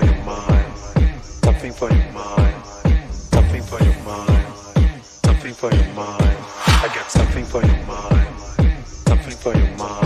for your mind, something for your mind, something for your mind, something for your mind. I got something for your mind, something for your mind.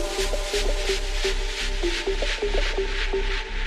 Thank you.